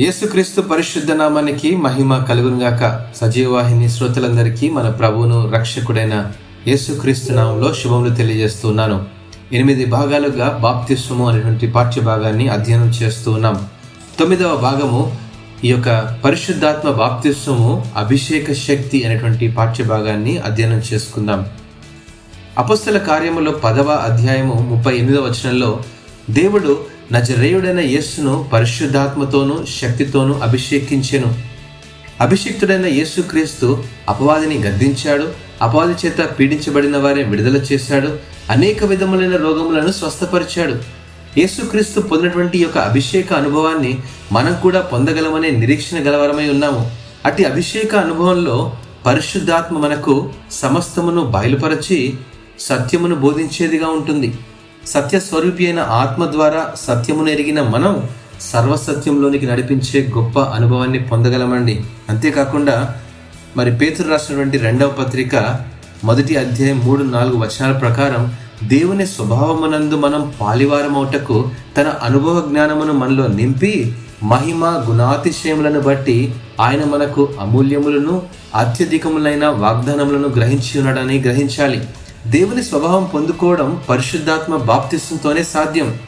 యేసుక్రీస్తు పరిశుద్ధ నామానికి మహిమ కలుగునుగాక. సజీవవాహిని శ్రోతలందరికీ మన ప్రభువును రక్షకుడైన యేసుక్రీస్తు నామంలో శుభములు తెలియజేస్తున్నాను. ఎనిమిది భాగాలుగా బాప్తిస్వము అనేటువంటి పాఠ్య భాగాన్ని అధ్యయనం చేస్తూ ఉన్నాం. తొమ్మిదవ భాగము ఈ యొక్క పరిశుద్ధాత్మ బాప్తిస్వము అభిషేక శక్తి అనేటువంటి పాఠ్య భాగాన్ని అధ్యయనం చేసుకుందాం. అపస్తుల కార్యములో పదవ అధ్యాయము ముప్పై ఎనిమిదవ వచనంలో దేవుడు నజరేయుడైన యేసును పరిశుద్ధాత్మతోనూ శక్తితోనూ అభిషేకించెను. అభిషిక్తుడైన యేసుక్రీస్తు అపవాదిని గద్దించాడు అపవాది చేత పీడించబడిన వారిని విడుదల చేశాడు అనేక విధములైన రోగములను స్వస్థపరిచాడు. యేసుక్రీస్తు పొందినటువంటి యొక్క అభిషేక అనుభవాన్ని మనం కూడా పొందగలమనే నిరీక్షణ గలవరమై ఉన్నాము. అట్టి అభిషేక అనుభవంలో పరిశుద్ధాత్మ మనకు సమస్తమును బయలుపరచి సత్యమును బోధించేదిగా ఉంటుంది. సత్యస్వరూపి అయిన ఆత్మ ద్వారా సత్యమును ఎరిగిన మనం సర్వసత్యంలోనికి నడిపించే గొప్ప అనుభవాన్ని పొందగలమండి. అంతేకాకుండా మరి పేతురు రాసినటువంటి రెండవ పత్రిక మొదటి అధ్యాయం మూడు నాలుగు వచనాల ప్రకారం దేవుని స్వభావమునందు మనం పాలివారమౌటకు తన అనుభవ జ్ఞానమును మనలో నింపి మహిమ గుణాతిశయములను బట్టి ఆయన మనకు అమూల్యములను అత్యధికములైన వాగ్దానములను గ్రహించి ఉన్నాడని గ్రహించాలి. దేవుని స్వభావం పొందుకోవడం పరిశుద్ధాత్మ బాప్తిస్తుంతోనే సాధ్యం.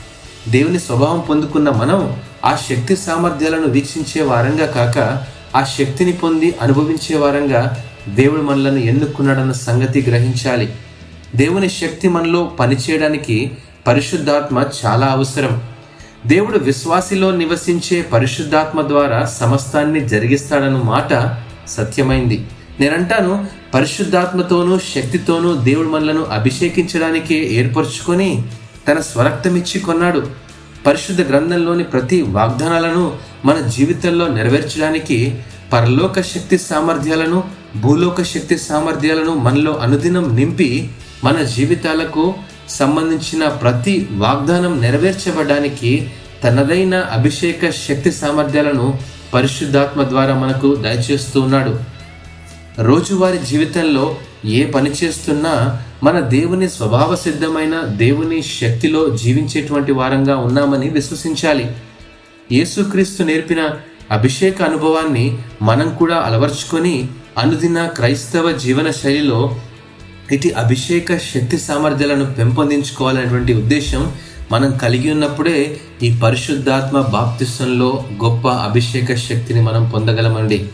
దేవుని స్వభావం పొందుకున్న మనం ఆ శక్తి సామర్థ్యాలను వీక్షించే వారంగా కాక ఆ శక్తిని పొంది అనుభవించే వారంగా దేవుడు మనలను ఎన్నుకున్నాడన్న సంగతి గ్రహించాలి. దేవుని శక్తి మనలో పనిచేయడానికి పరిశుద్ధాత్మ చాలా అవసరం. దేవుడు విశ్వాసిలో నివసించే పరిశుద్ధాత్మ ద్వారా సమస్తాన్ని జరిగిస్తాడన్న మాట సత్యమైంది. నేనంటాను పరిశుద్ధాత్మతోనూ శక్తితోనూ దేవుడు మనలను అభిషేకించడానికి ఏర్పరచుకొని తన స్వరక్తమిచ్చి కొన్నాడు. పరిశుద్ధ గ్రంథంలోని ప్రతి వాగ్దానాలను మన జీవితంలో నెరవేర్చడానికి పరలోక శక్తి సామర్థ్యాలను భూలోక శక్తి సామర్థ్యాలను మనలో అనుదినం నింపి మన జీవితాలకు సంబంధించిన ప్రతి వాగ్దానం నెరవేర్చబడడానికి తనదైన అభిషేక శక్తి సామర్థ్యాలను పరిశుద్ధాత్మ ద్వారా మనకు దయచేస్తూ ఉన్నాడు. రోజువారి జీవితంలో ఏ పని చేస్తున్నా మన దేవుని స్వభావ సిద్ధమైన దేవుని శక్తిలో జీవించేటువంటి వారంగా ఉన్నామని విశ్వసించాలి. యేసుక్రీస్తు నేర్పిన అభిషేక అనుభవాన్ని మనం కూడా అలవర్చుకొని అనుదిన క్రైస్తవ జీవన శైలిలో ఇటు అభిషేక శక్తి సామర్థ్యాలను పెంపొందించుకోవాలనేటువంటి ఉద్దేశం మనం కలిగి ఉన్నప్పుడే ఈ పరిశుద్ధాత్మ బాప్తిస్వంలో గొప్ప అభిషేక శక్తిని మనం పొందగలమండి.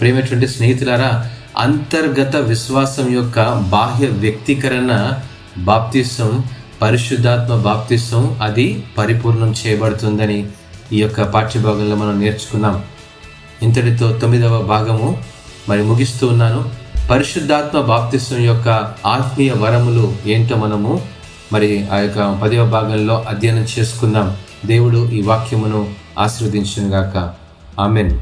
ప్రేమటువంటి స్నేహితులారా అంతర్గత విశ్వాసం యొక్క బాహ్య వ్యక్తీకరణ బాప్తిసం పరిశుద్ధాత్మ బాప్తిసం అది పరిపూర్ణం చేయబడుతుందని ఈ యొక్క పాఠ్యభాగంలో మనం నేర్చుకున్నాం. ఇంతటితో తొమ్మిదవ భాగము మరి ముగిస్తూ ఉన్నాను. పరిశుద్ధాత్మ బాప్తిసం యొక్క ఆత్మీయ వరములు ఏంటో మనము మరి ఆ యొక్క పదవ భాగంలో అధ్యయనం చేసుకుందాం. దేవుడు ఈ వాక్యమును ఆశీర్వదించుగాక ఆమెన్.